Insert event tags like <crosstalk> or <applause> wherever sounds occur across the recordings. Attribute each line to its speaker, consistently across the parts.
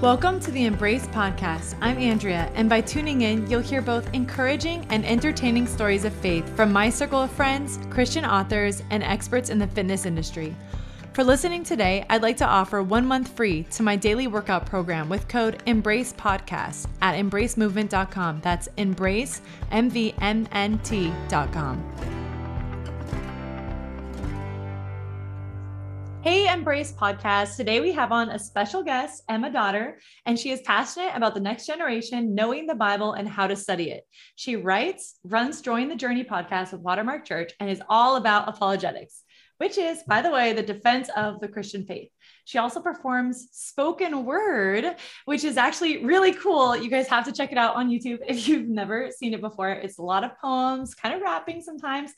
Speaker 1: Welcome to the Embrace Podcast. I'm Andrea, and by tuning in, you'll hear both encouraging and entertaining stories of faith from my circle of friends, Christian authors, and experts in the fitness industry. For listening today, I'd like to offer one month free to my daily workout program with code Embrace Podcast at embracemovement.com. That's embrace, M V M N T.com. Hey, Embrace Podcast. Today we have on a special guest, Emma Dotter, and she is passionate about the next generation, knowing the Bible and how to study it. She writes, runs Join the Journey podcast with Watermark Church, and is all about apologetics, which is, by the way, the defense of the Christian faith. She also performs spoken word, which is actually really cool. You guys have to check it out on YouTube if you've never seen it before. It's a lot of poems, kind of rapping sometimes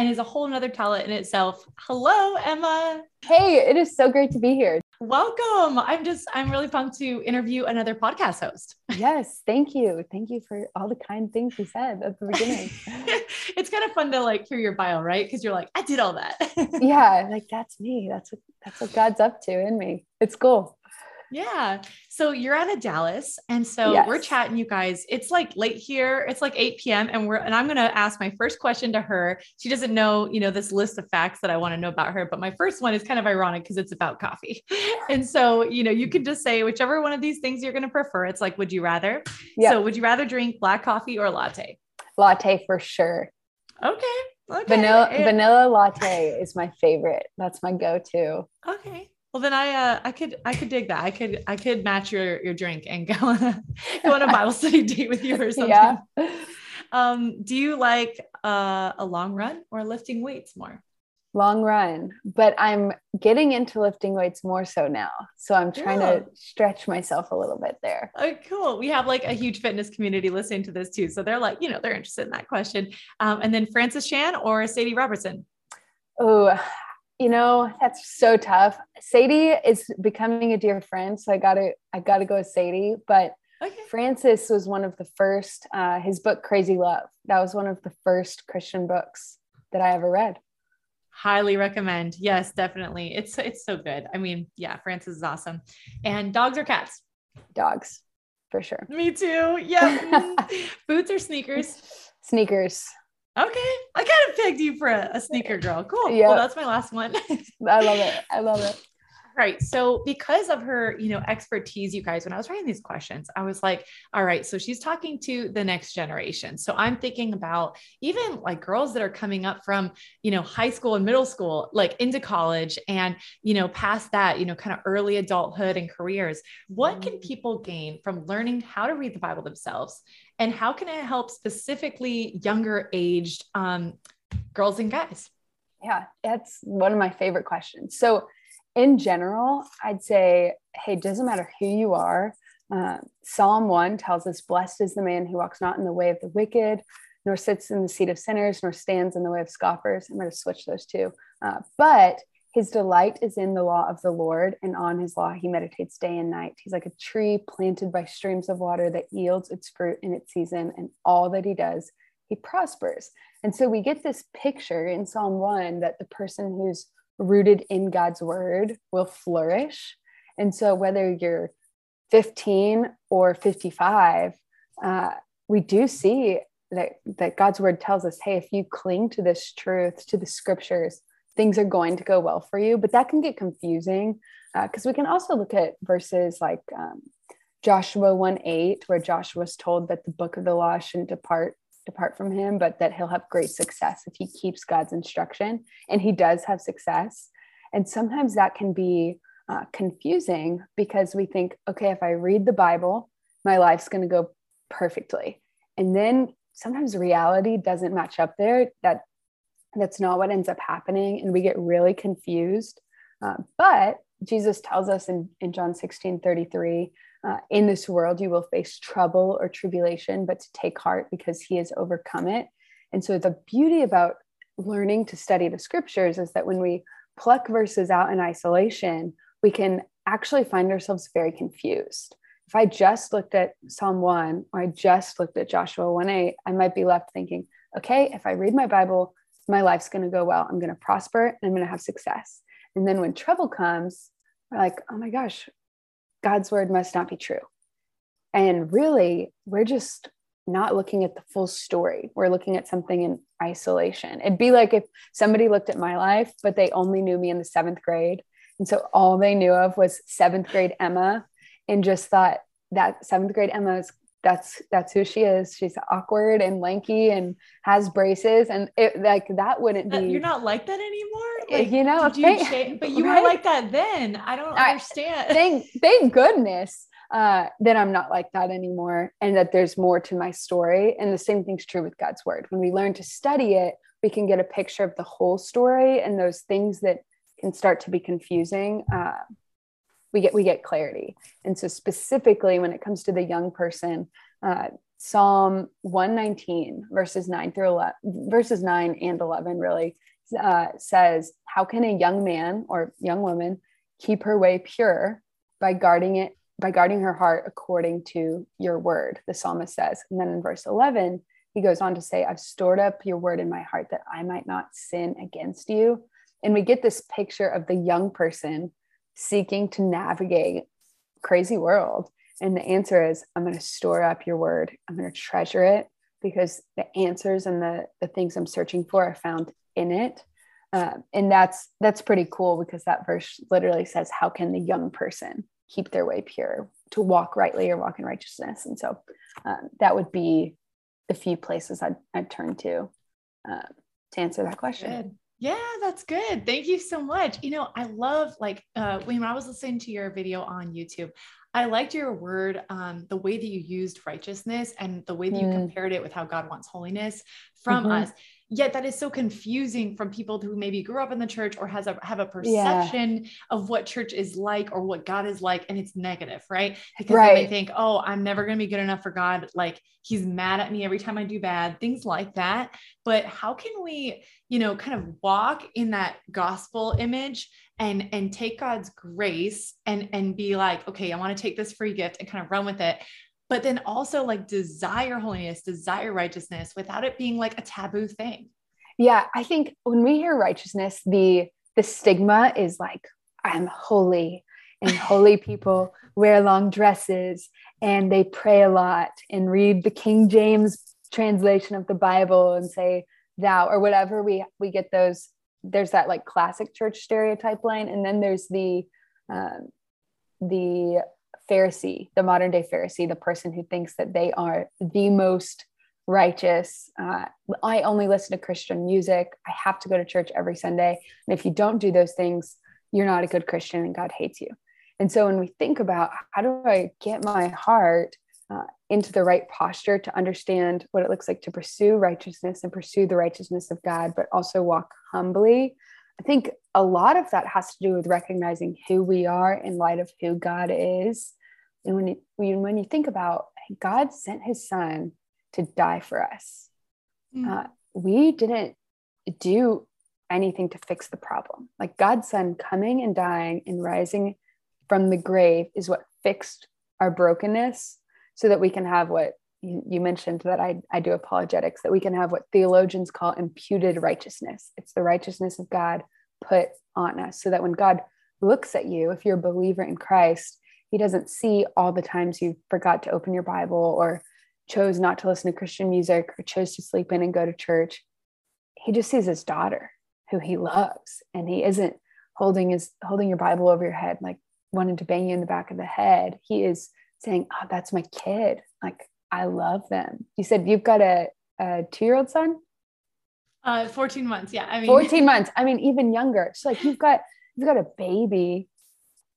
Speaker 1: and is a whole nother talent in itself. Hello, Emma.
Speaker 2: Hey, it is so great to be here.
Speaker 1: Welcome. I'm just, I'm really pumped to interview another podcast host.
Speaker 2: Yes, thank you. Thank you for all the kind things you said at the beginning. <laughs>
Speaker 1: it's kind of fun to like hear your bio, right? Because you're like, I did all that. <laughs>
Speaker 2: yeah, like that's me. That's what that's what God's up to in me. It's cool.
Speaker 1: Yeah. So you're out of Dallas. And so yes. we're chatting, you guys. It's like late here. It's like 8 p.m. And we're and I'm gonna ask my first question to her. She doesn't know, you know, this list of facts that I want to know about her. But my first one is kind of ironic because it's about coffee. <laughs> And so, you know, you can just say whichever one of these things you're gonna prefer. It's like, would you rather? Yeah. So would you rather drink black coffee or latte?
Speaker 2: Latte for sure.
Speaker 1: Okay. Okay.
Speaker 2: Vanilla vanilla latte is my favorite. That's my go-to.
Speaker 1: Okay. Well, then I uh, I could I could dig that. I could I could match your your drink and go on <laughs> a go on a Bible <laughs> study date with you or something. Yeah. Um, do you like uh, a long run or lifting weights more?
Speaker 2: Long run, but I'm getting into lifting weights more so now. So I'm trying yeah. to stretch myself a little bit there.
Speaker 1: Oh, cool. We have like a huge fitness community listening to this too. So they're like, you know, they're interested in that question. Um, and then Francis Chan or Sadie Robertson?
Speaker 2: Oh, you know that's so tough. Sadie is becoming a dear friend so i gotta i gotta go with sadie but okay. francis was one of the first uh, his book crazy love. That was one of the first christian books that i ever read.
Speaker 1: Highly recommend. Yes definitely. It's it's so good. I mean yeah francis is awesome. And dogs or cats?
Speaker 2: Dogs for sure.
Speaker 1: Me too. Yeah. <laughs> Boots or sneakers?
Speaker 2: Sneakers
Speaker 1: Okay. I kind of pegged you for a, a sneaker girl. Cool. Yeah. Well, that's my last one. <laughs>
Speaker 2: I love it. I love it.
Speaker 1: Right. So because of her, you know, expertise, you guys, when I was writing these questions, I was like, all right, so she's talking to the next generation. So I'm thinking about even like girls that are coming up from, you know, high school and middle school, like into college and, you know, past that, you know, kind of early adulthood and careers. What can mm. people gain from learning how to read the Bible themselves? And how can it help specifically younger aged um, girls and guys?
Speaker 2: Yeah, that's one of my favorite questions. So in general, I'd say, hey, it doesn't matter who you are. Uh, Psalm 1 tells us, Blessed is the man who walks not in the way of the wicked, nor sits in the seat of sinners, nor stands in the way of scoffers. I'm going to switch those two. Uh, but his delight is in the law of the Lord, and on his law he meditates day and night. He's like a tree planted by streams of water that yields its fruit in its season, and all that he does, he prospers. And so we get this picture in Psalm 1 that the person who's rooted in God's word will flourish. And so, whether you're 15 or 55, uh, we do see that, that God's word tells us hey, if you cling to this truth, to the scriptures, things are going to go well for you. But that can get confusing because uh, we can also look at verses like um, Joshua 1 8, where Joshua was told that the book of the law shouldn't depart depart from him, but that he'll have great success if he keeps God's instruction. And he does have success. And sometimes that can be uh, confusing because we think, okay, if I read the Bible, my life's going to go perfectly. And then sometimes reality doesn't match up there. That that's not what ends up happening. And we get really confused. Uh, but Jesus tells us in, in John 16 33 uh, in this world you will face trouble or tribulation, but to take heart because he has overcome it. And so the beauty about learning to study the scriptures is that when we pluck verses out in isolation, we can actually find ourselves very confused. If I just looked at Psalm 1 or I just looked at Joshua 1 8, I might be left thinking, okay, if I read my Bible, my life's going to go well. I'm going to prosper and I'm going to have success. And then when trouble comes, we're like, oh my gosh, God's word must not be true. And really, we're just not looking at the full story. We're looking at something in isolation. It'd be like if somebody looked at my life, but they only knew me in the seventh grade. And so all they knew of was seventh grade Emma and just thought that seventh grade Emma is that's that's who she is. She's awkward and lanky and has braces and it like that wouldn't be
Speaker 1: you're not like that anymore? Like,
Speaker 2: you know
Speaker 1: you change, but you right? were like that then. I don't I, understand.
Speaker 2: thank thank goodness uh, that i'm not like that anymore and that there's more to my story. And the same thing's true with god's word. When we learn to study it we can get a picture of the whole story and those things that can start to be confusing uh, we get we get clarity. And so specifically when it comes to the young person uh, psalm 119 verses 9 through 11 verses 9 and 11 really uh, says how can a young man or young woman keep her way pure by guarding it by guarding her heart according to your word? The psalmist says. And then in verse 11 he goes on to say i've stored up your word in my heart that i might not sin against you. And we get this picture of the young person seeking to navigate crazy world. And the answer is i'm going to store up your word. I'm going to treasure it because the answers and the, the things i'm searching for are found in it. Uh, and that's that's pretty cool because that verse literally says how can the young person keep their way pure to walk rightly or walk in righteousness? And so um, that would be the few places i'd, I'd turn to uh, to answer that question.
Speaker 1: Yeah, that's good. Thank you so much. You know, I love like uh, when I was listening to your video on YouTube, I liked your word, um, the way that you used righteousness and the way that you mm. compared it with how God wants holiness from mm-hmm. us yet that is so confusing from people who maybe grew up in the church or has a have a perception yeah. of what church is like or what God is like and it's negative, right? Because right. they think, "Oh, I'm never going to be good enough for God. Like he's mad at me every time I do bad." Things like that. But how can we, you know, kind of walk in that gospel image and and take God's grace and and be like, "Okay, I want to take this free gift and kind of run with it." But then also like desire holiness, desire righteousness without it being like a taboo thing.
Speaker 2: Yeah, I think when we hear righteousness, the the stigma is like I'm holy and <laughs> holy people wear long dresses and they pray a lot and read the King James translation of the Bible and say thou or whatever we we get those there's that like classic church stereotype line and then there's the um, the Pharisee, the modern day Pharisee, the person who thinks that they are the most righteous. Uh, I only listen to Christian music. I have to go to church every Sunday. And if you don't do those things, you're not a good Christian and God hates you. And so when we think about how do I get my heart uh, into the right posture to understand what it looks like to pursue righteousness and pursue the righteousness of God, but also walk humbly, I think a lot of that has to do with recognizing who we are in light of who God is and when you, when you think about God sent his son to die for us, mm. uh, we didn't do anything to fix the problem. Like God's son coming and dying and rising from the grave is what fixed our brokenness so that we can have what you, you mentioned that I, I do apologetics, that we can have what theologians call imputed righteousness. It's the righteousness of God put on us so that when God looks at you, if you're a believer in Christ, he doesn't see all the times you forgot to open your bible or chose not to listen to christian music or chose to sleep in and go to church. He just sees his daughter who he loves and he isn't holding his holding your bible over your head like wanting to bang you in the back of the head. He is saying oh that's my kid. Like i love them. You said you've got a, a two-year-old son?
Speaker 1: Uh 14 months yeah i mean.
Speaker 2: 14 <laughs> months. I mean even younger. It's like you've got you've got a baby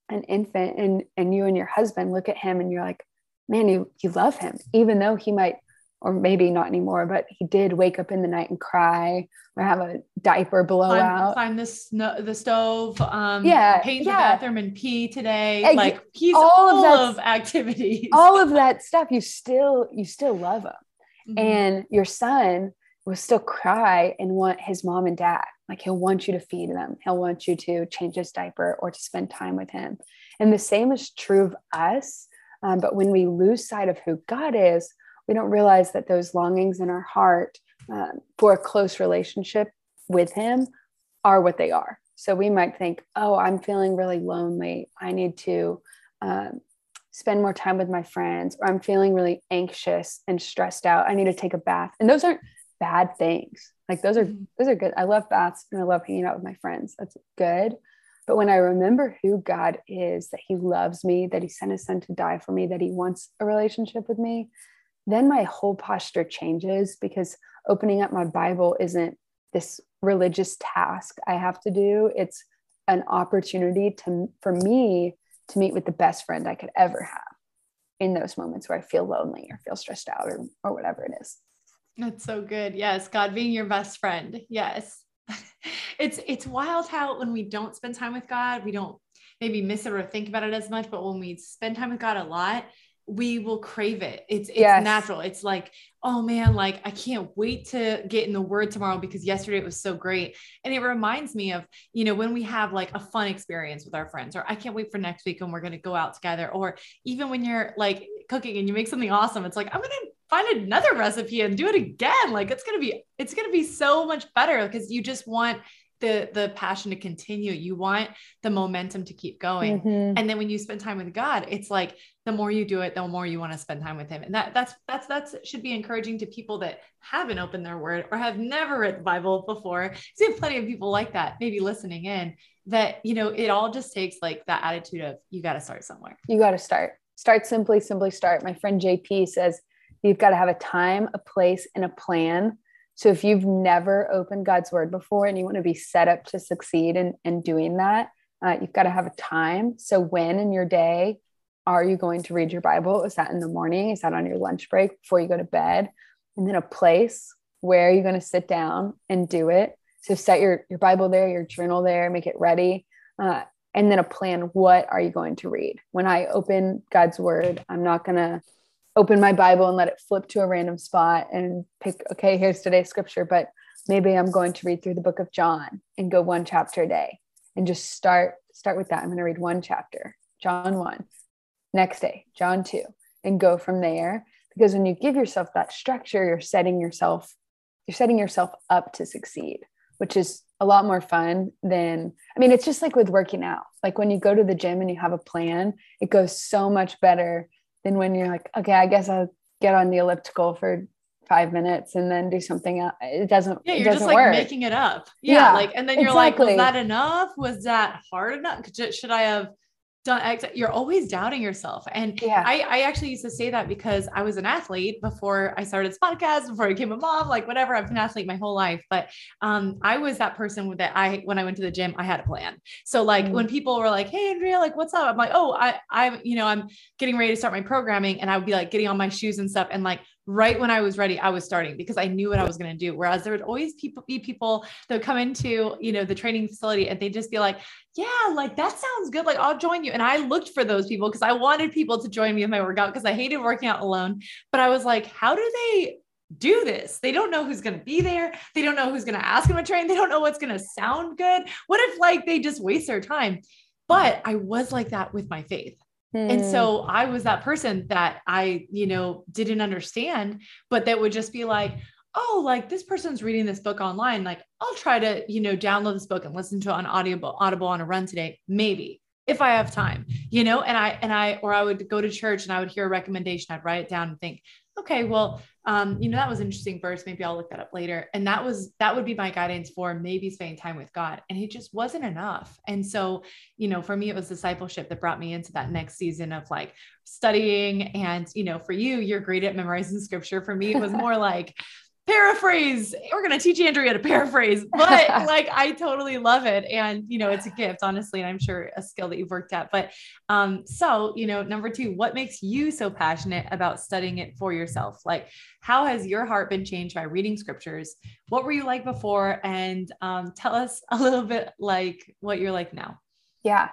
Speaker 2: an infant and and you and your husband look at him and you're like man you you love him even though he might or maybe not anymore but he did wake up in the night and cry or have a diaper blowout.
Speaker 1: Climb, climb the snow the stove um
Speaker 2: yeah
Speaker 1: paint
Speaker 2: yeah.
Speaker 1: the bathroom and pee today. Ex- like he's all of, that, of activities.
Speaker 2: all of that stuff you still you still love him. Mm-hmm. and your son will still cry and want his mom and dad like he'll want you to feed them, he'll want you to change his diaper or to spend time with him. And the same is true of us. Um, but when we lose sight of who God is, we don't realize that those longings in our heart um, for a close relationship with Him are what they are. So we might think, oh, I'm feeling really lonely. I need to um, spend more time with my friends, or I'm feeling really anxious and stressed out. I need to take a bath. And those aren't bad things. Like those are mm-hmm. those are good. I love baths and I love hanging out with my friends. That's good. But when I remember who God is, that He loves me, that He sent His Son to die for me, that He wants a relationship with me, then my whole posture changes because opening up my Bible isn't this religious task I have to do. It's an opportunity to for me to meet with the best friend I could ever have in those moments where I feel lonely or feel stressed out or, or whatever it is.
Speaker 1: That's so good. Yes, God being your best friend. Yes. <laughs> it's it's wild how when we don't spend time with God, we don't maybe miss it or think about it as much, but when we spend time with God a lot, we will crave it. It's it's yes. natural. It's like, oh man, like I can't wait to get in the word tomorrow because yesterday it was so great. And it reminds me of, you know, when we have like a fun experience with our friends, or I can't wait for next week when we're gonna go out together, or even when you're like cooking and you make something awesome, it's like, I'm gonna find another recipe and do it again. Like it's gonna be, it's gonna be so much better because you just want the the passion to continue. You want the momentum to keep going. Mm-hmm. and then when you spend time with god it's like the more you do it the more you want to spend time with him. And that that's that's that's should be encouraging to people that haven't opened their word or have never read the bible before. See plenty of people like that maybe listening in that you know it all just takes like that attitude of you got to start somewhere.
Speaker 2: You got to start start simply simply start my friend jp says you've got to have a time a place and a plan so if you've never opened God's word before and you want to be set up to succeed in, in doing that, uh, you've got to have a time. So when in your day are you going to read your Bible? Is that in the morning? Is that on your lunch break before you go to bed? And then a place where are you going to sit down and do it? So set your, your Bible there, your journal there, make it ready. Uh, and then a plan. What are you going to read? When I open God's word, I'm not going to open my Bible and let it flip to a random spot and pick, okay, here's today's scripture, but maybe I'm going to read through the book of John and go one chapter a day and just start start with that. I'm going to read one chapter, John 1. Next day, John 2, and go from there because when you give yourself that structure, you're setting yourself you're setting yourself up to succeed, which is a lot more fun than I mean, it's just like with working out. Like when you go to the gym and you have a plan, it goes so much better than when you're like, okay, I guess I'll get on the elliptical for five minutes and then do something else. It doesn't.
Speaker 1: Yeah, you're
Speaker 2: just
Speaker 1: like
Speaker 2: work.
Speaker 1: making it up. Yeah, yeah, like, and then you're exactly. like, was that enough? Was that hard enough? Should I have you're always doubting yourself. And yeah. I, I actually used to say that because I was an athlete before I started this podcast, before I became a mom, like whatever, I've been an athlete my whole life. But um, I was that person that I, when I went to the gym, I had a plan. So like mm when people were like, Hey, Andrea, like, what's up? I'm like, Oh, I, I'm, you know, I'm getting ready to start my programming and I would be like getting on my shoes and stuff. And like, right when I was ready, I was starting because I knew what I was going to do. Whereas there would always people be people that would come into, you know, the training facility and they'd just be like, yeah, like that sounds good. Like I'll join you. And I looked for those people because I wanted people to join me in my workout because I hated working out alone. But I was like, how do they do this. They don't know who's going to be there. They don't know who's going to ask them to train. They don't know what's going to sound good. What if like they just waste their time? But I was like that with my faith. And hmm. so I was that person that I, you know, didn't understand, but that would just be like, oh, like this person's reading this book online. Like I'll try to, you know, download this book and listen to it on audible, audible on a run today. Maybe if I have time, you know, and I, and I, or I would go to church and I would hear a recommendation. I'd write it down and think, okay, well, um, you know, that was interesting verse. Maybe I'll look that up later. And that was, that would be my guidance for maybe spending time with God. And it just wasn't enough. And so, you know, for me, it was discipleship that brought me into that next season of like studying. And, you know, for you, you're great at memorizing scripture. For me, it was more <laughs> like, paraphrase. We're going to teach andrea to paraphrase but <laughs> like i totally love it. And you know it's a gift honestly and i'm sure a skill that you've worked at. But um so you know number two what makes you so passionate about studying it for yourself? Like how has your heart been changed by reading scriptures? What were you like before? And um, tell us a little bit like what you're like now.
Speaker 2: Yeah.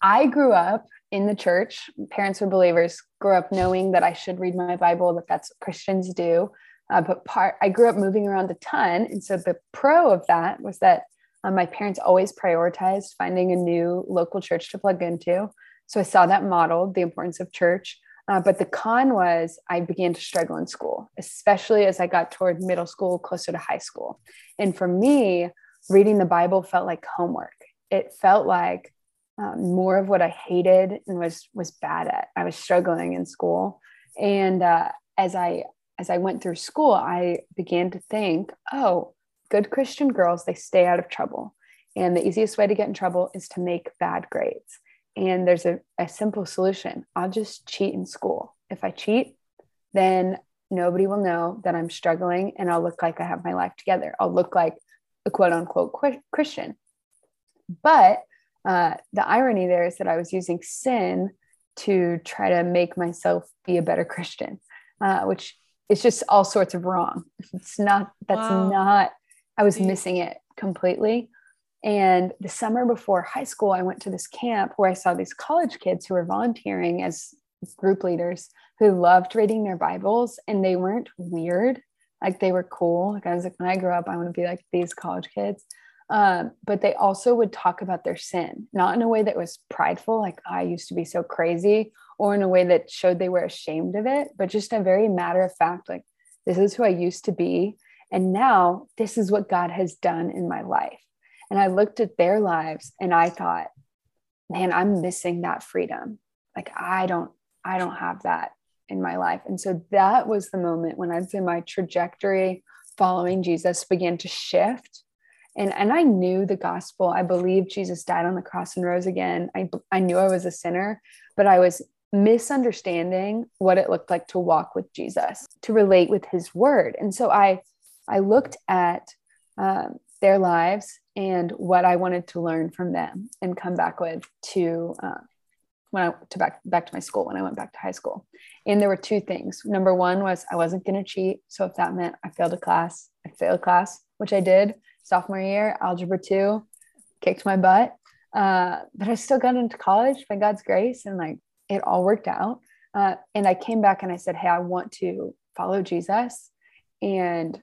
Speaker 2: I grew up in the church. Parents were believers grew up knowing that i should read my bible that that's what christians do uh, but part, I grew up moving around a ton. And so the pro of that was that um, my parents always prioritized finding a new local church to plug into. So I saw that modeled the importance of church. Uh, but the con was I began to struggle in school, especially as I got toward middle school, closer to high school. And for me, reading the Bible felt like homework. It felt like um, more of what I hated and was was bad at. I was struggling in school, and uh, as I as I went through school, I began to think, oh, good Christian girls they stay out of trouble, and the easiest way to get in trouble is to make bad grades. And there's a, a simple solution. I'll just cheat in school. If I cheat, then nobody will know that I'm struggling and I'll look like I have my life together. I'll look like a quote unquote Christian. But uh, the irony there is that I was using sin to try to make myself be a better Christian, uh, which is just all sorts of wrong. It's not, that's wow. not, I was missing it completely. And the summer before high school, I went to this camp where I saw these college kids who were volunteering as group leaders who loved reading their Bibles and they weren't weird. Like they were cool. Like I was like, when I grow up, I want to be like these college kids. Um, but they also would talk about their sin, not in a way that was prideful, like I used to be so crazy, or in a way that showed they were ashamed of it, but just a very matter of fact, like, this is who I used to be. And now this is what God has done in my life. And I looked at their lives and I thought, man, I'm missing that freedom. Like, I don't, I don't have that in my life. And so that was the moment when I'd say my trajectory following Jesus began to shift and and I knew the gospel. I believed Jesus died on the cross and rose again. I I knew I was a sinner, but I was misunderstanding what it looked like to walk with Jesus, to relate with His Word. And so I I looked at um, their lives and what I wanted to learn from them and come back with to uh, when I to back back to my school when I went back to high school. And there were two things. Number one was I wasn't going to cheat, so if that meant I failed a class, I failed class, which I did sophomore year, algebra two, kicked my butt. Uh, but I still got into college by God's grace and like it all worked out. Uh, and I came back and I said, Hey, I want to follow Jesus and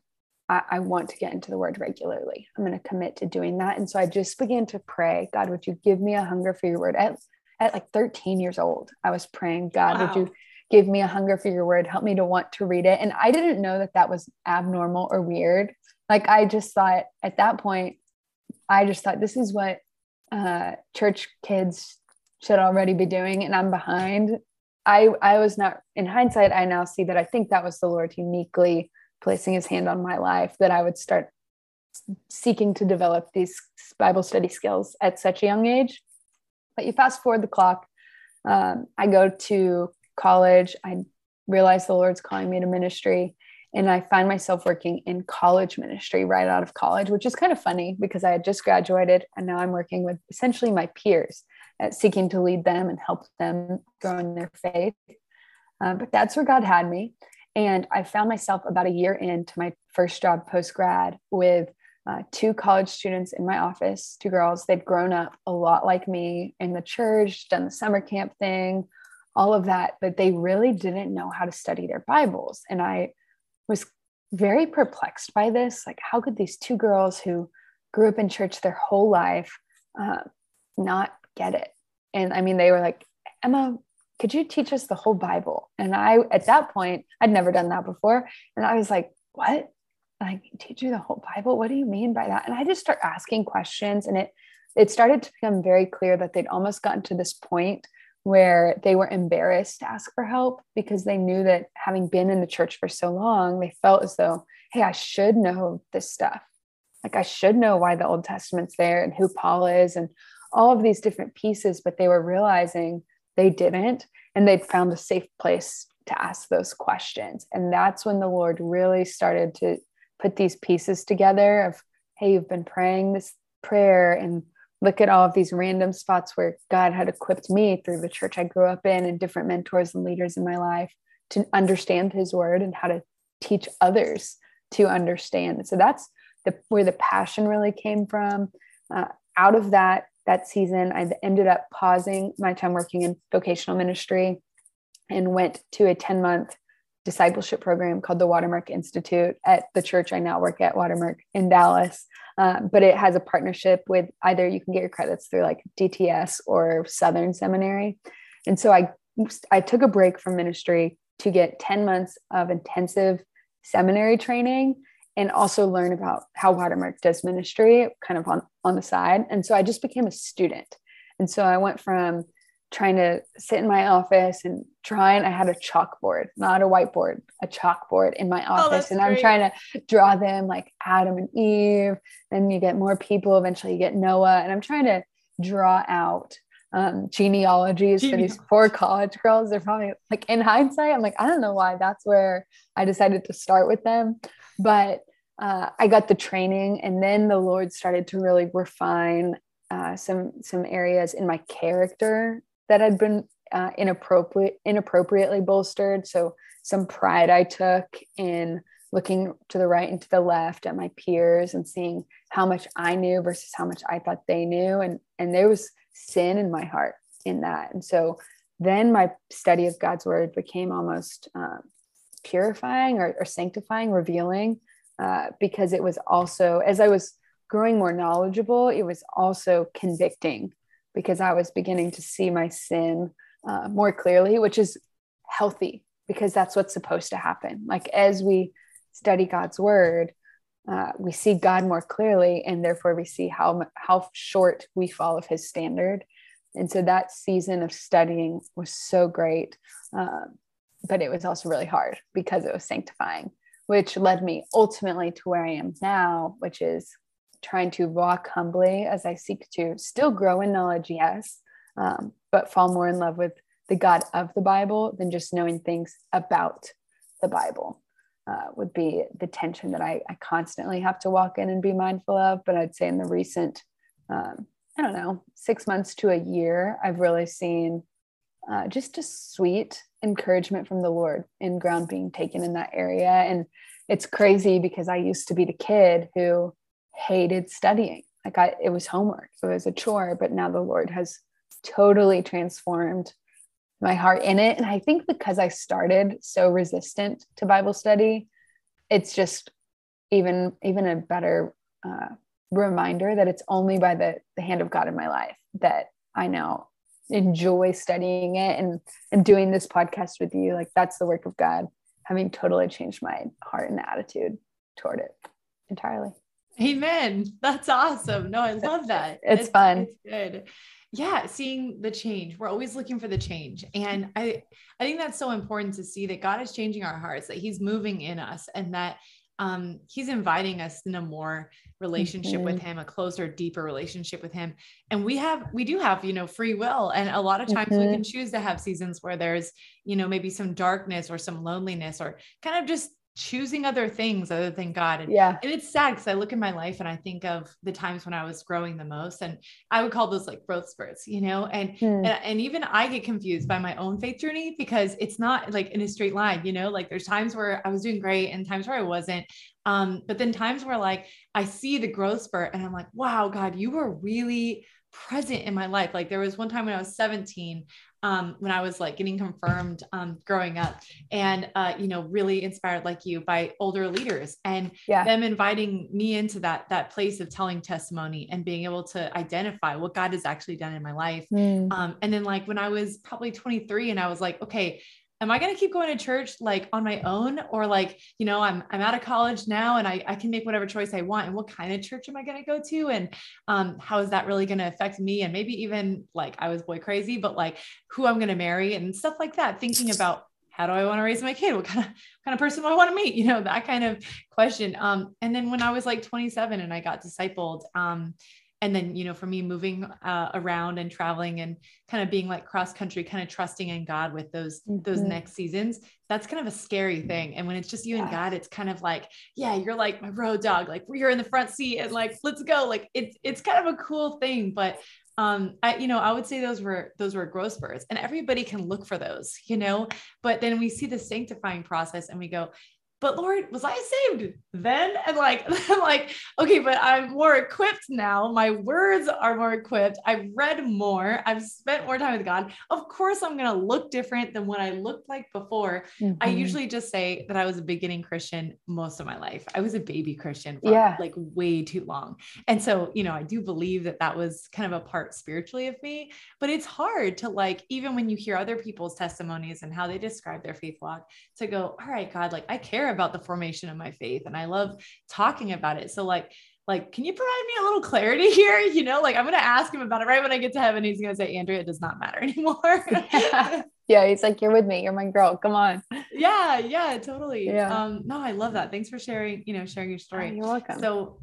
Speaker 2: I, I want to get into the word regularly. I'm going to commit to doing that. And so I just began to pray, God, would you give me a hunger for your word? At, at like 13 years old, I was praying, God, wow. would you give me a hunger for your word? Help me to want to read it. And I didn't know that that was abnormal or weird like I just thought at that point, I just thought this is what uh, church kids should already be doing, and I'm behind. I I was not in hindsight. I now see that I think that was the Lord uniquely placing His hand on my life that I would start seeking to develop these Bible study skills at such a young age. But you fast forward the clock. Um, I go to college. I realize the Lord's calling me to ministry. And I find myself working in college ministry right out of college, which is kind of funny because I had just graduated and now I'm working with essentially my peers seeking to lead them and help them grow in their faith. Uh, but that's where God had me. And I found myself about a year into my first job post grad with uh, two college students in my office, two girls. They'd grown up a lot like me in the church, done the summer camp thing, all of that, but they really didn't know how to study their Bibles. And I was very perplexed by this. Like, how could these two girls who grew up in church their whole life uh, not get it? And I mean, they were like, Emma, could you teach us the whole Bible? And I, at that point, I'd never done that before. And I was like, what? Like, teach you the whole Bible? What do you mean by that? And I just start asking questions. And it, it started to become very clear that they'd almost gotten to this point where they were embarrassed to ask for help because they knew that having been in the church for so long, they felt as though, hey, I should know this stuff. Like I should know why the Old Testament's there and who Paul is and all of these different pieces, but they were realizing they didn't. And they'd found a safe place to ask those questions. And that's when the Lord really started to put these pieces together of, hey, you've been praying this prayer and look at all of these random spots where God had equipped me through the church I grew up in and different mentors and leaders in my life to understand his word and how to teach others to understand. So that's the where the passion really came from. Uh, out of that that season, I ended up pausing my time working in vocational ministry and went to a 10 month discipleship program called the Watermark Institute at the church I now work at, Watermark in Dallas. Uh, but it has a partnership with either you can get your credits through like DTS or Southern Seminary. And so I, I took a break from ministry to get 10 months of intensive seminary training and also learn about how Watermark does ministry kind of on, on the side. And so I just became a student. And so I went from trying to sit in my office and trying i had a chalkboard not a whiteboard a chalkboard in my oh, office oh, and i'm trying to draw them like adam and eve then you get more people eventually you get noah and i'm trying to draw out um, genealogies for these four college girls. They're probably like in hindsight i'm like i don't know why that's where i decided to start with them. But uh, i got the training and then the lord started to really refine uh, some some areas in my character that had been uh, inappropriate inappropriately bolstered. So some pride I took in looking to the right and to the left at my peers and seeing how much I knew versus how much I thought they knew, and and there was sin in my heart in that. And so then my study of God's word became almost um, purifying or, or, sanctifying, revealing, uh, because it was also as I was growing more knowledgeable, it was also convicting because I was beginning to see my sin uh, more clearly, which is healthy because that's what's supposed to happen. Like as we study God's word, uh, we see God more clearly, and therefore we see how how short we fall of His standard. And so that season of studying was so great, uh, but it was also really hard because it was sanctifying, which led me ultimately to where I am now, which is trying to walk humbly as I seek to still grow in knowledge, yes, um, but fall more in love with the God of the Bible than just knowing things about the Bible. Uh, would be the tension that I, I, constantly have to walk in and be mindful of. But I'd say in the recent, um, I don't know, six months to a year, I've really seen uh, just a sweet encouragement from the Lord in ground being taken in that area. And it's crazy because I used to be the kid who hated studying. Like I, it was homework, it was a chore, but now the Lord has totally transformed my heart in it. And I think because I started so resistant to Bible study, it's just even even a better uh, reminder that it's only by the the hand of God in my life that I now enjoy studying it and and doing this podcast with you. Like that's the work of God having totally changed my heart and attitude toward it entirely.
Speaker 1: Amen. That's awesome. No, I love that.
Speaker 2: It's, it's fun.
Speaker 1: It's good. Yeah, seeing the change. We're always looking for the change. And I I think that's so important to see that God is changing our hearts, that he's moving in us and that um he's inviting us in a more relationship mm-hmm. with him a closer deeper relationship with him and we have we do have you know free will and a lot of times mm-hmm. we can choose to have seasons where there's you know maybe some darkness or some loneliness or kind of just choosing other things other than God. And,
Speaker 2: yeah.
Speaker 1: and it's sad because I look in my life and I think of the times when I was growing the most, and I would call those like growth spurts, you know, and, hmm. and, and even I get confused by my own faith journey because it's not like in a straight line, you know, like there's times where I was doing great and times where I wasn't. Um, but then times where like I see the growth spurt and I'm like, wow, God, you were really present in my life. Like there was one time when I was 17, um, when I was like getting confirmed um, growing up, and uh, you know, really inspired like you by older leaders and yeah. them inviting me into that that place of telling testimony and being able to identify what God has actually done in my life. Mm. Um, and then like when I was probably 23, and I was like, okay, am I going to keep going to church like on my own or like, you know, I'm, I'm out of college now and I, I can make whatever choice I want. And what kind of church am I going to go to? And um, how is that really going to affect me? And maybe even like I was boy crazy, but like who I'm going to marry and stuff like that, thinking about how do I want to raise my kid? What kind of kind of person do I want to meet? <laughs> You know, that kind of question. Um, and then when I was like 27 and I got discipled, um, and then you know for me moving uh, around and traveling and kind of being like cross country kind of trusting in god with those mm-hmm. those next seasons that's kind of a scary thing. And when it's just you and god it's kind of like yeah you're like my road dog like you're in the front seat and like let's go. Like it's it's kind of a cool thing but um i you know i would say those were those were growth spurts and everybody can look for those you know? But then we see the sanctifying process and we go but Lord, was I saved then? And like, <laughs> I'm like, okay, but I'm more equipped now. My words are more equipped. I've read more. I've spent more time with God. Of course, I'm going to look different than what I looked like before. Mm-hmm. I usually just say that I was a beginning Christian most of my life. I was a baby Christian for yeah. like way too long. And so, you know, I do believe that that was kind of a part spiritually of me, but it's hard to like, even when you hear other people's testimonies and how they describe their faith walk, to go, all right, God, like I care about the formation of my faith and I love talking about it. So like like, can you provide me a little clarity <laughs> here? You know, like I'm going to ask him about it right when I get to heaven. He's going to say, Andrea, it does not matter <laughs> anymore.
Speaker 2: yeah. <laughs> yeah. He's like, you're with me. You're my girl. Come on.
Speaker 1: Yeah. Yeah, totally. Yeah. Um, no, I love that. Thanks for sharing, you know, sharing your story.
Speaker 2: Oh, you're welcome.
Speaker 1: So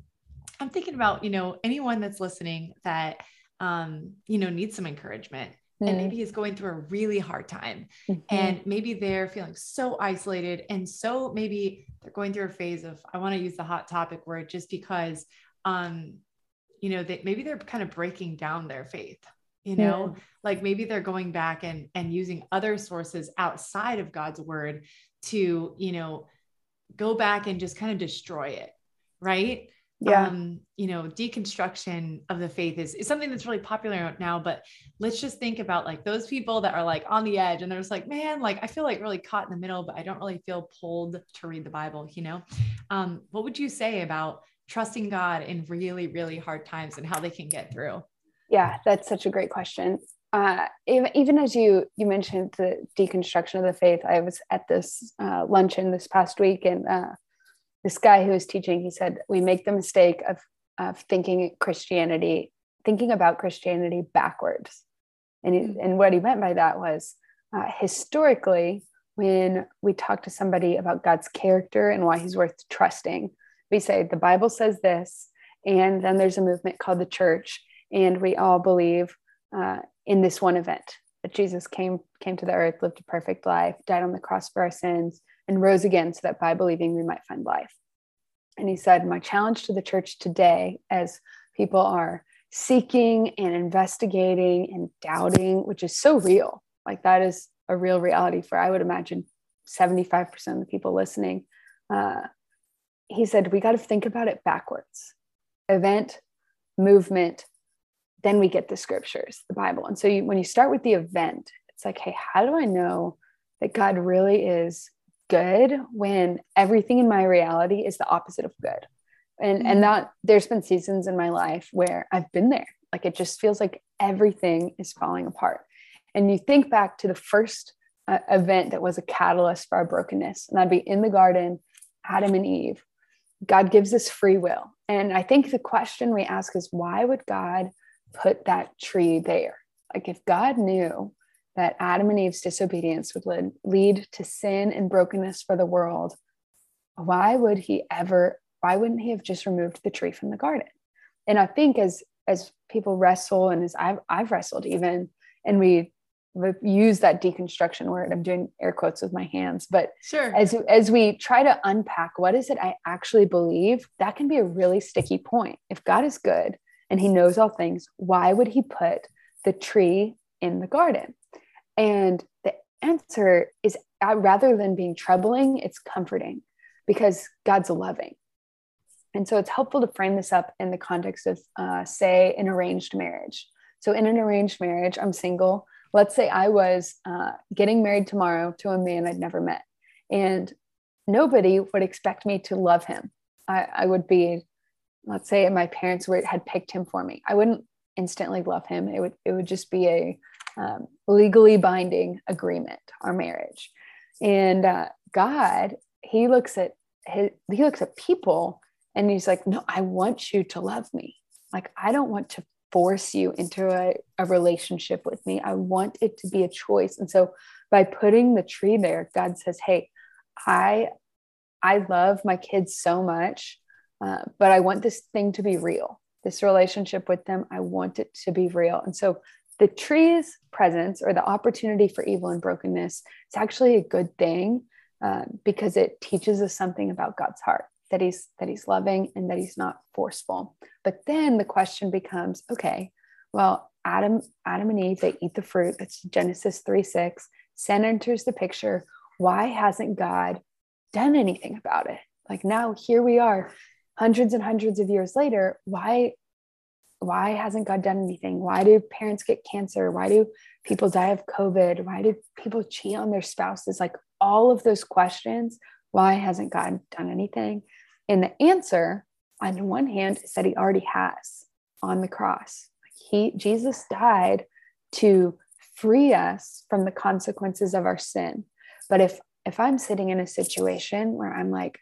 Speaker 1: I'm thinking about, you know, anyone that's listening that, um, you know, needs some encouragement and mm. maybe he's going through a really hard time mm-hmm. and maybe they're feeling so isolated and so maybe they're going through a phase of i want to use the hot topic word just because um you know that maybe they're kind of breaking down their faith you know yeah. like maybe they're going back and and using other sources outside of god's word to you know go back and just kind of destroy it right
Speaker 2: yeah. Um,
Speaker 1: you know, deconstruction of the faith is, is something that's really popular now, but let's just think about like those people that are like on the edge and they're just like, man, like I feel like really caught in the middle, but I don't really feel pulled to read the Bible, you know? Um, what would you say about trusting God in really, really hard times and how they can get through?
Speaker 2: Yeah, that's such a great question. Uh, even, even as you you mentioned the deconstruction of the faith, I was at this uh, luncheon this past week, and uh, this guy who was teaching, he said, we make the mistake of, of thinking Christianity, thinking about Christianity backwards. And, he, mm. and what he meant by that was uh, historically, when we talk to somebody about God's character and why he's worth trusting, we say, the Bible says this. And then there's a movement called the church. And we all believe uh, in this one event that Jesus came, came to the earth, lived a perfect life, died on the cross for our sins, and rose again so that by believing we might find life. And he said, My challenge to the church today, as people are seeking and investigating and doubting, which is so real, like that is a real reality for, I would imagine, 75% of the people listening. Uh, he said, We got to think about it backwards event, movement, then we get the scriptures, the Bible. And so you, when you start with the event, it's like, hey, how do I know that God really is good when everything in my reality is the opposite of good. And mm-hmm. and that there's been seasons in my life where i've been there. Like it just feels like everything is falling apart. And you think back to the first uh, event that was a catalyst for our brokenness and I'd be in the garden adam and eve. God gives us free will. And i think the question we ask is why would god put that tree there? Like if god knew that Adam and Eve's disobedience would lead to sin and brokenness for the world, why would he ever, why wouldn't he have just removed the tree from the garden? And I think as as people wrestle and as I've I've wrestled even, and we use that deconstruction word. I'm doing air quotes with my hands, but
Speaker 1: sure.
Speaker 2: As as we try to unpack what is it I actually believe, that can be a really sticky point. If God is good and He knows all things, why would He put the tree in the garden? And the answer is uh, rather than being troubling, it's comforting because God's loving. And so it's helpful to frame this up in the context of, uh, say, an arranged marriage. So, in an arranged marriage, I'm single. Let's say I was uh, getting married tomorrow to a man I'd never met, and nobody would expect me to love him. I, I would be, let's say, my parents were, had picked him for me. I wouldn't instantly love him. It would it would just be a um, legally binding agreement, our marriage. And uh, God, He looks at his, He looks at people, and He's like, "No, I want you to love me. Like I don't want to force you into a, a relationship with me. I want it to be a choice." And so, by putting the tree there, God says, "Hey, I I love my kids so much, uh, but I want this thing to be real." this relationship with them. I want it to be real. And so the tree's presence or the opportunity for evil and brokenness is actually a good thing uh, because it teaches us something about God's heart that he's that he's loving and that he's not forceful. But then the question becomes, okay, well, Adam, Adam and Eve, they eat the fruit. That's Genesis 3 6. Sin enters the picture. Why hasn't God done anything about it? Like now, here we are, hundreds and hundreds of years later. Why why hasn't God done anything? Why do parents get cancer? Why do people die of COVID? Why do people cheat on their spouses? Like all of those questions, why hasn't God done anything? And the answer, on one hand, is that He already has on the cross. He Jesus died to free us from the consequences of our sin. But if if I'm sitting in a situation where I'm like,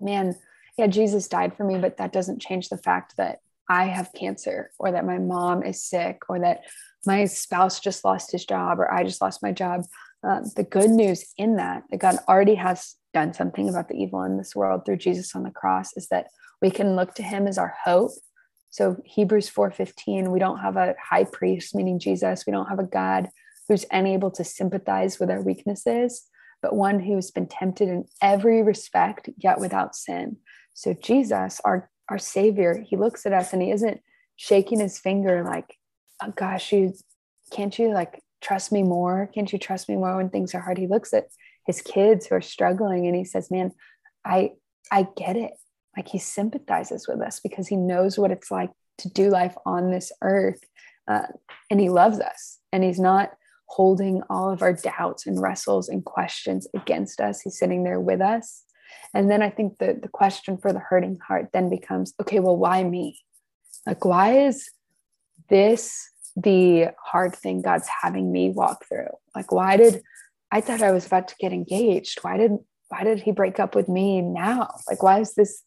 Speaker 2: man, yeah, Jesus died for me, but that doesn't change the fact that I have cancer or that my mom is sick or that my spouse just lost his job or I just lost my job. Um, the good news in that, that God already has done something about the evil in this world through Jesus on the cross, is that we can look to him as our hope. So Hebrews 4:15, we don't have a high priest, meaning Jesus. We don't have a God who's unable to sympathize with our weaknesses, but one who's been tempted in every respect, yet without sin. So Jesus, our our Savior, he looks at us and he isn't shaking his finger like, oh, gosh, you can't you like trust me more? Can't you trust me more when things are hard? He looks at his kids who are struggling and he says, Man, I I get it. Like he sympathizes with us because he knows what it's like to do life on this earth. Uh, and he loves us and he's not holding all of our doubts and wrestles and questions against us. He's sitting there with us. And then I think the, the question for the hurting heart then becomes okay, well, why me? Like, why is this the hard thing God's having me walk through? Like, why did I thought I was about to get engaged? Why did why did he break up with me now? Like, why is this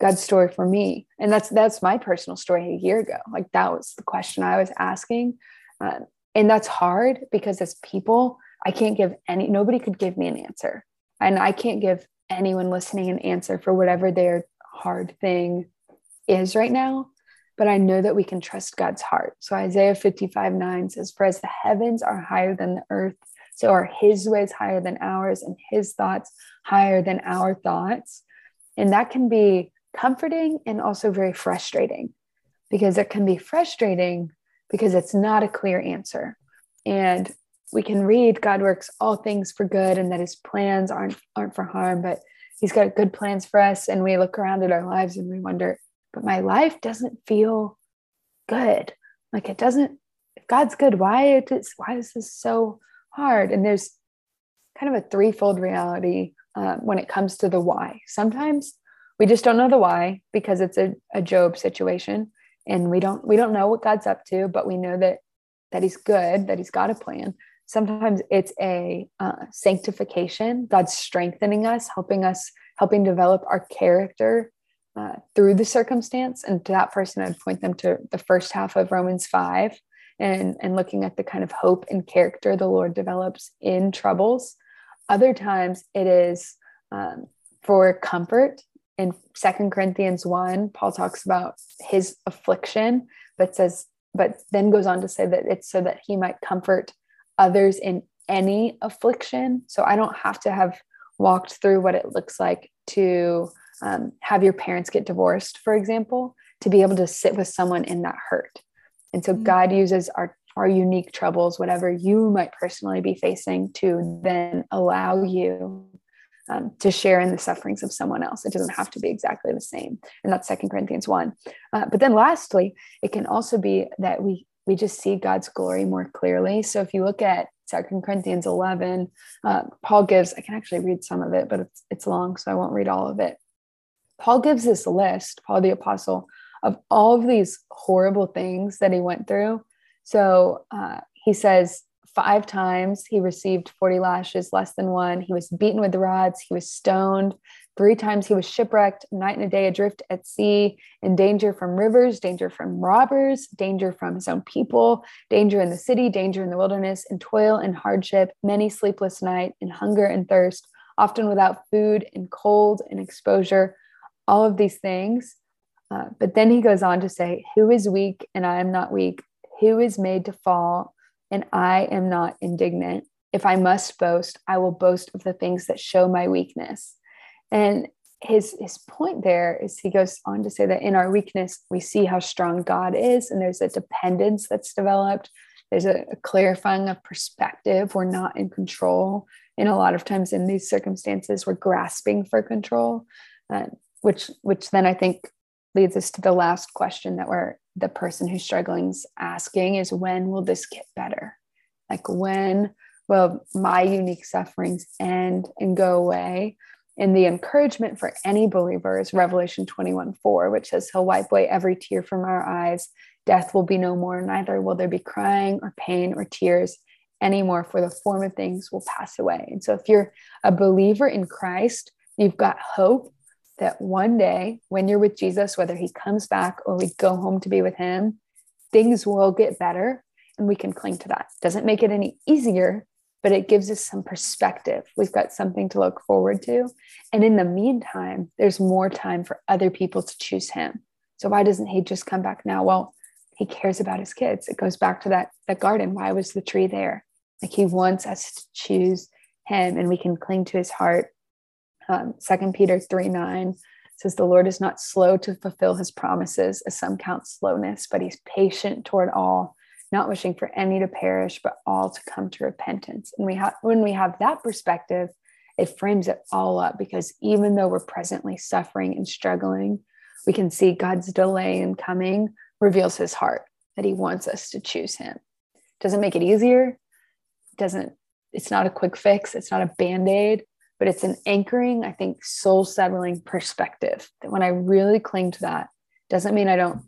Speaker 2: God's story for me? And that's that's my personal story a year ago. Like that was the question I was asking, uh, and that's hard because as people, I can't give any. Nobody could give me an answer, and I can't give anyone listening an answer for whatever their hard thing is right now. But I know that we can trust God's heart. So Isaiah 55 9 says, For as the heavens are higher than the earth, so are his ways higher than ours, and his thoughts higher than our thoughts. And that can be comforting and also very frustrating because it can be frustrating because it's not a clear answer. And we can read God works all things for good and that his plans aren't aren't for harm, but he's got good plans for us. And we look around at our lives and we wonder, but my life doesn't feel good. Like it doesn't, if God's good, why it is why is this so hard? And there's kind of a threefold reality uh, when it comes to the why. Sometimes we just don't know the why because it's a, a Job situation and we don't we don't know what God's up to, but we know that that he's good, that he's got a plan sometimes it's a uh, sanctification god's strengthening us helping us helping develop our character uh, through the circumstance. And to that person i'd point them to the first half of romans 5 and and looking at the kind of hope and character the lord develops in troubles. Other times it is um, for comfort. In second corinthians 1 paul talks about his affliction but says but then goes on to say that it's so that he might comfort others in any affliction. So I don't have to have walked through what it looks like to um, have your parents get divorced, for example, to be able to sit with someone in that hurt. And so mm-hmm. God uses our our unique troubles, whatever you might personally be facing, to then allow you um, to share in the sufferings of someone else. It doesn't have to be exactly the same. And that's Second Corinthians 1. Uh, but then lastly, it can also be that we we just see God's glory more clearly. So if you look at Second Corinthians 11, uh, Paul gives, I can actually read some of it, but it's, it's long, so I won't read all of it. Paul gives this list, Paul the Apostle, of all of these horrible things that he went through. So uh, he says, five times he received 40 lashes, less than one. He was beaten with rods. He was stoned. Three times he was shipwrecked, night and a day adrift at sea, in danger from rivers, danger from robbers, danger from his own people, danger in the city, danger in the wilderness, in toil and hardship, many sleepless nights, in hunger and thirst, often without food, and cold and exposure, all of these things. Uh, but then he goes on to say, Who is weak and I am not weak? Who is made to fall and I am not indignant? If I must boast, I will boast of the things that show my weakness. And his his point there is he goes on to say that in our weakness we see how strong God is, and there's a dependence that's developed. There's a, a clarifying of perspective. We're not in control, and a lot of times in these circumstances, we're grasping for control, uh, which which then I think leads us to the last question that we're the person who's struggling is asking is when will this get better? Like when will my unique sufferings end and go away? And the encouragement for any believer is Revelation 21 4, which says, He'll wipe away every tear from our eyes. Death will be no more, neither will there be crying or pain or tears anymore, for the form of things will pass away. And so, if you're a believer in Christ, you've got hope that one day when you're with Jesus, whether he comes back or we go home to be with him, things will get better and we can cling to that. Doesn't make it any easier, but it gives us some perspective. We've got something to look forward to. And in the meantime, there's more time for other people to choose him. So why doesn't he just come back now? Well, he cares about his kids. It goes back to that, that garden. Why was the tree there? Like he wants us to choose him and we can cling to his heart. Um, 2 Peter 3 9 says, The Lord is not slow to fulfill his promises, as some count slowness, but he's patient toward all, not wishing for any to perish, but all to come to repentance. And we have when we have that perspective, it frames it all up because even though we're presently suffering and struggling, we can see God's delay in coming reveals his heart that he wants us to choose him. Doesn't make it easier, doesn't, it's not a quick fix, it's not a band-aid, but it's an anchoring, I think, soul settling perspective that when I really cling to that, doesn't mean I don't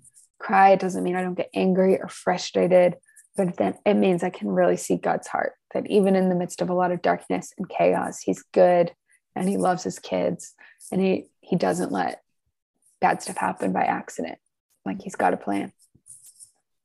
Speaker 2: cry, it doesn't mean I don't get angry or frustrated, but then it means I can really see God's heart that even in the midst of a lot of darkness and chaos, he's good and he loves his kids and he he doesn't let bad stuff happen by accident. Like he's got a plan.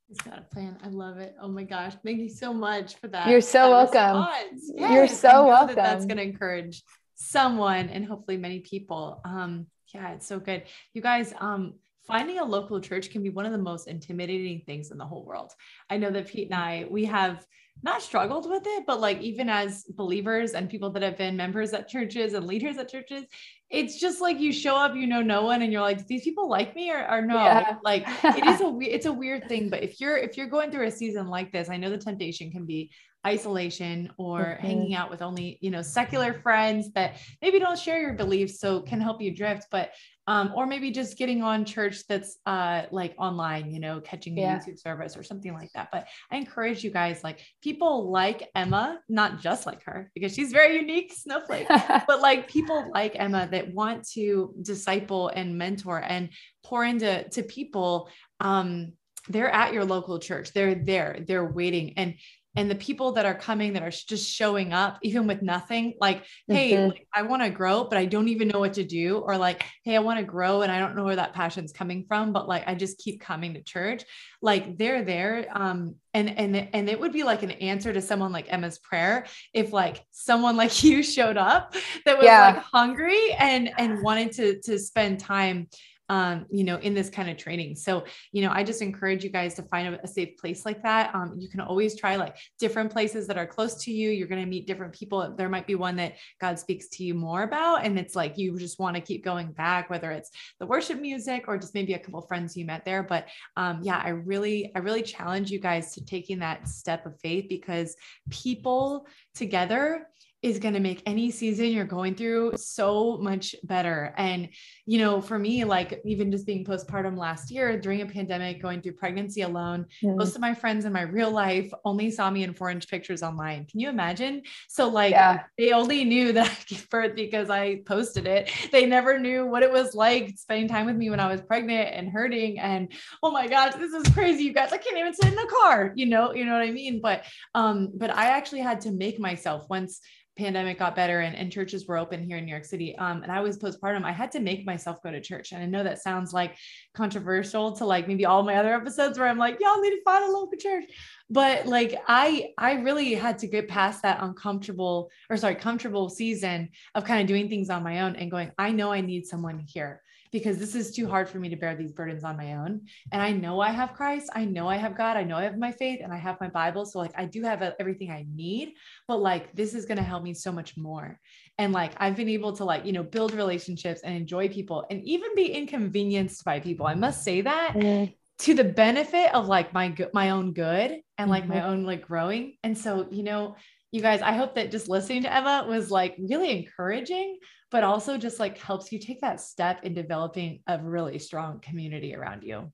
Speaker 1: He's got a plan. I love it. Oh my gosh. Thank you so much for that.
Speaker 2: You're so
Speaker 1: that
Speaker 2: welcome. Yes, You're so welcome.
Speaker 1: That that's going to encourage someone and hopefully many people. Um, yeah, it's so good. You guys, um, finding a local church can be one of the most intimidating things in the whole world. I know that Pete and I, we have not struggled with it, but like even as believers and people that have been members at churches and leaders at churches, it's just like you show up, you know no one, and you're like, these people like me or, or no? Yeah. Like it is a <laughs> it's a weird thing. But if you're if you're going through a season like this, I know the temptation can be isolation or mm-hmm. hanging out with only you know secular friends that maybe don't share your beliefs so can help you drift but um, or maybe just getting on church that's uh, like online, you know, catching a yeah. YouTube service or something like that. But I encourage you guys, like people like Emma, not just like her, because she's very unique, snowflake, <laughs> but like people like Emma that want to disciple and mentor and pour into to people. Um, they're at your local church. They're there. They're waiting. And and the people that are coming that are just showing up even with nothing like hey mm-hmm. like, i want to grow but i don't even know what to do or like hey i want to grow and i don't know where that passion's coming from but like i just keep coming to church like they're there um and and and it would be like an answer to someone like emma's prayer if like someone like <laughs> you showed up that was yeah. like hungry and and wanted to to spend time um, you know, in this kind of training. So, you know, I just encourage you guys to find a, a safe place like that. Um, you can always try like different places that are close to you. You're going to meet different people. There might be one that God speaks to you more about. And it's like you just want to keep going back, whether it's the worship music or just maybe a couple friends you met there. But um, yeah, I really, I really challenge you guys to taking that step of faith because people together is going to make any season you're going through so much better. And, you know, for me, like even just being postpartum last year during a pandemic, going through pregnancy alone, mm-hmm. most of my friends in my real life only saw me in four inch pictures online. Can you imagine? So, like, yeah. they only knew that <laughs> I gave birth because I posted it. They never knew what it was like spending time with me when I was pregnant and hurting. And oh my gosh, this is crazy, you guys. I can't even sit in the car, you know, you know what I mean? But, um, but I actually had to make myself once pandemic got better and, and churches were open here in New York City. Um, and I was postpartum, I had to make myself go to church. And I know that sounds like controversial to like maybe all my other episodes where I'm like, y'all need to find a local church. But like I I really had to get past that uncomfortable or sorry, comfortable season of kind of doing things on my own and going, I know I need someone here because this is too hard for me to bear these burdens on my own. And I know I have Christ. I know I have God. I know I have my faith and I have my Bible. So, like, I do have everything I need, but like, this is going to help me so much more. And like, I've been able to, like, you know, build relationships and enjoy people and even be inconvenienced by people. I must say that. Mm-hmm. to the benefit of like my my own good and like mm-hmm. my own like growing and so you know you guys i hope that just listening to emma was like really encouraging but also just like helps you take that step in developing a really strong community around you.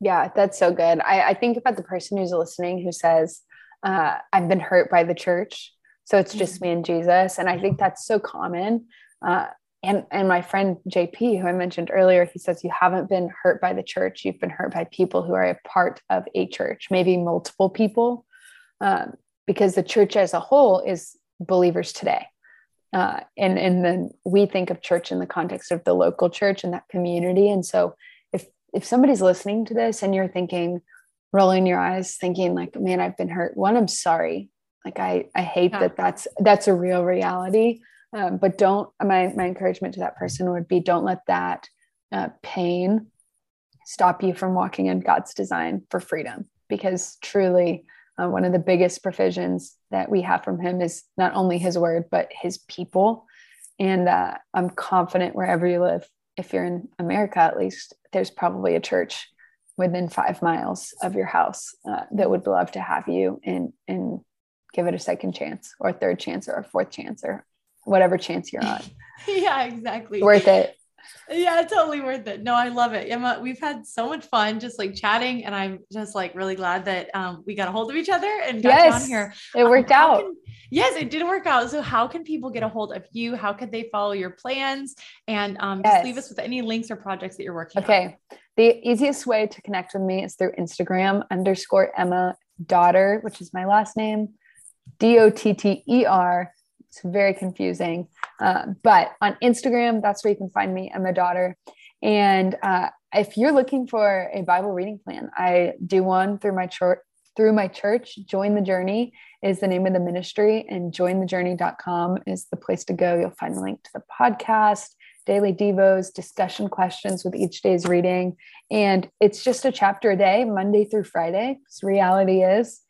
Speaker 2: Yeah, that's so good. I, I think about the person who's listening who says, uh, I've been hurt by the church. So it's just mm-hmm. me and Jesus. And I think that's so common. Uh, and, and my friend JP, who I mentioned earlier, he says, You haven't been hurt by the church. You've been hurt by people who are a part of a church, maybe multiple people, um, because the church as a whole is believers today Uh, and and then we think of church in the context of the local church and that community. And so if if somebody's listening to this and you're thinking, rolling your eyes, thinking like, man, I've been hurt. One, I'm sorry. Like I I hate yeah. that that's that's a real reality. Um, but don't my my encouragement to that person would be don't let that uh, pain stop you from walking in God's design for freedom because truly uh, one of the biggest provisions that we have from him is not only his word but his people. And uh, i'm confident wherever you live if you're in america at least there's probably a church within five miles of your house uh, that would love to have you and and give it a second chance or a third chance or a fourth chance or whatever chance you're on. <laughs>
Speaker 1: Yeah exactly.
Speaker 2: Worth it
Speaker 1: yeah, totally worth it. No, I love it. Emma, we've had so much fun just like chatting, and I'm just like really glad that um, we got a hold of each other and got yes, on here.
Speaker 2: It worked um, out.
Speaker 1: Can, yes, it did work out. So, how can people get a hold of you? How could they follow your plans? And um, yes. just leave us with any links or projects that you're working
Speaker 2: okay. on. Okay. The easiest way to connect with me is through Instagram underscore Emma Dotter, which is my last name, D O T T E R it's very confusing. Uh, but on Instagram, that's where you can find me. Emma Dotter. And uh, if you're looking for a Bible reading plan, I do one through my church. Through my church, Join the Journey is the name of the ministry, and jointhejourney.com is the place to go. You'll find a link to the podcast, daily devos, discussion questions with each day's reading. And it's just a chapter a day, Monday through Friday. Reality is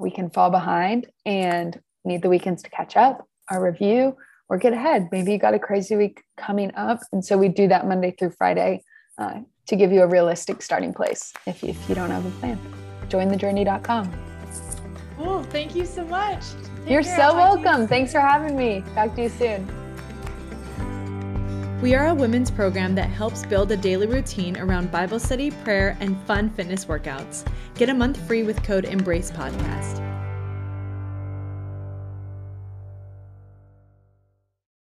Speaker 2: we can fall behind and need the weekends to catch up our review or get ahead. Maybe you got a crazy week coming up. And so we do that Monday through Friday uh, to give you a realistic starting place if you, if you don't have a plan. Jointhejourney.com.
Speaker 1: Oh, thank you so much.
Speaker 2: Take You're so welcome. Thanks for having me. Talk to you soon.
Speaker 1: We are a women's program that helps build a daily routine around Bible study, prayer, and fun fitness workouts. Get a month free with code EMBRACE PODCAST.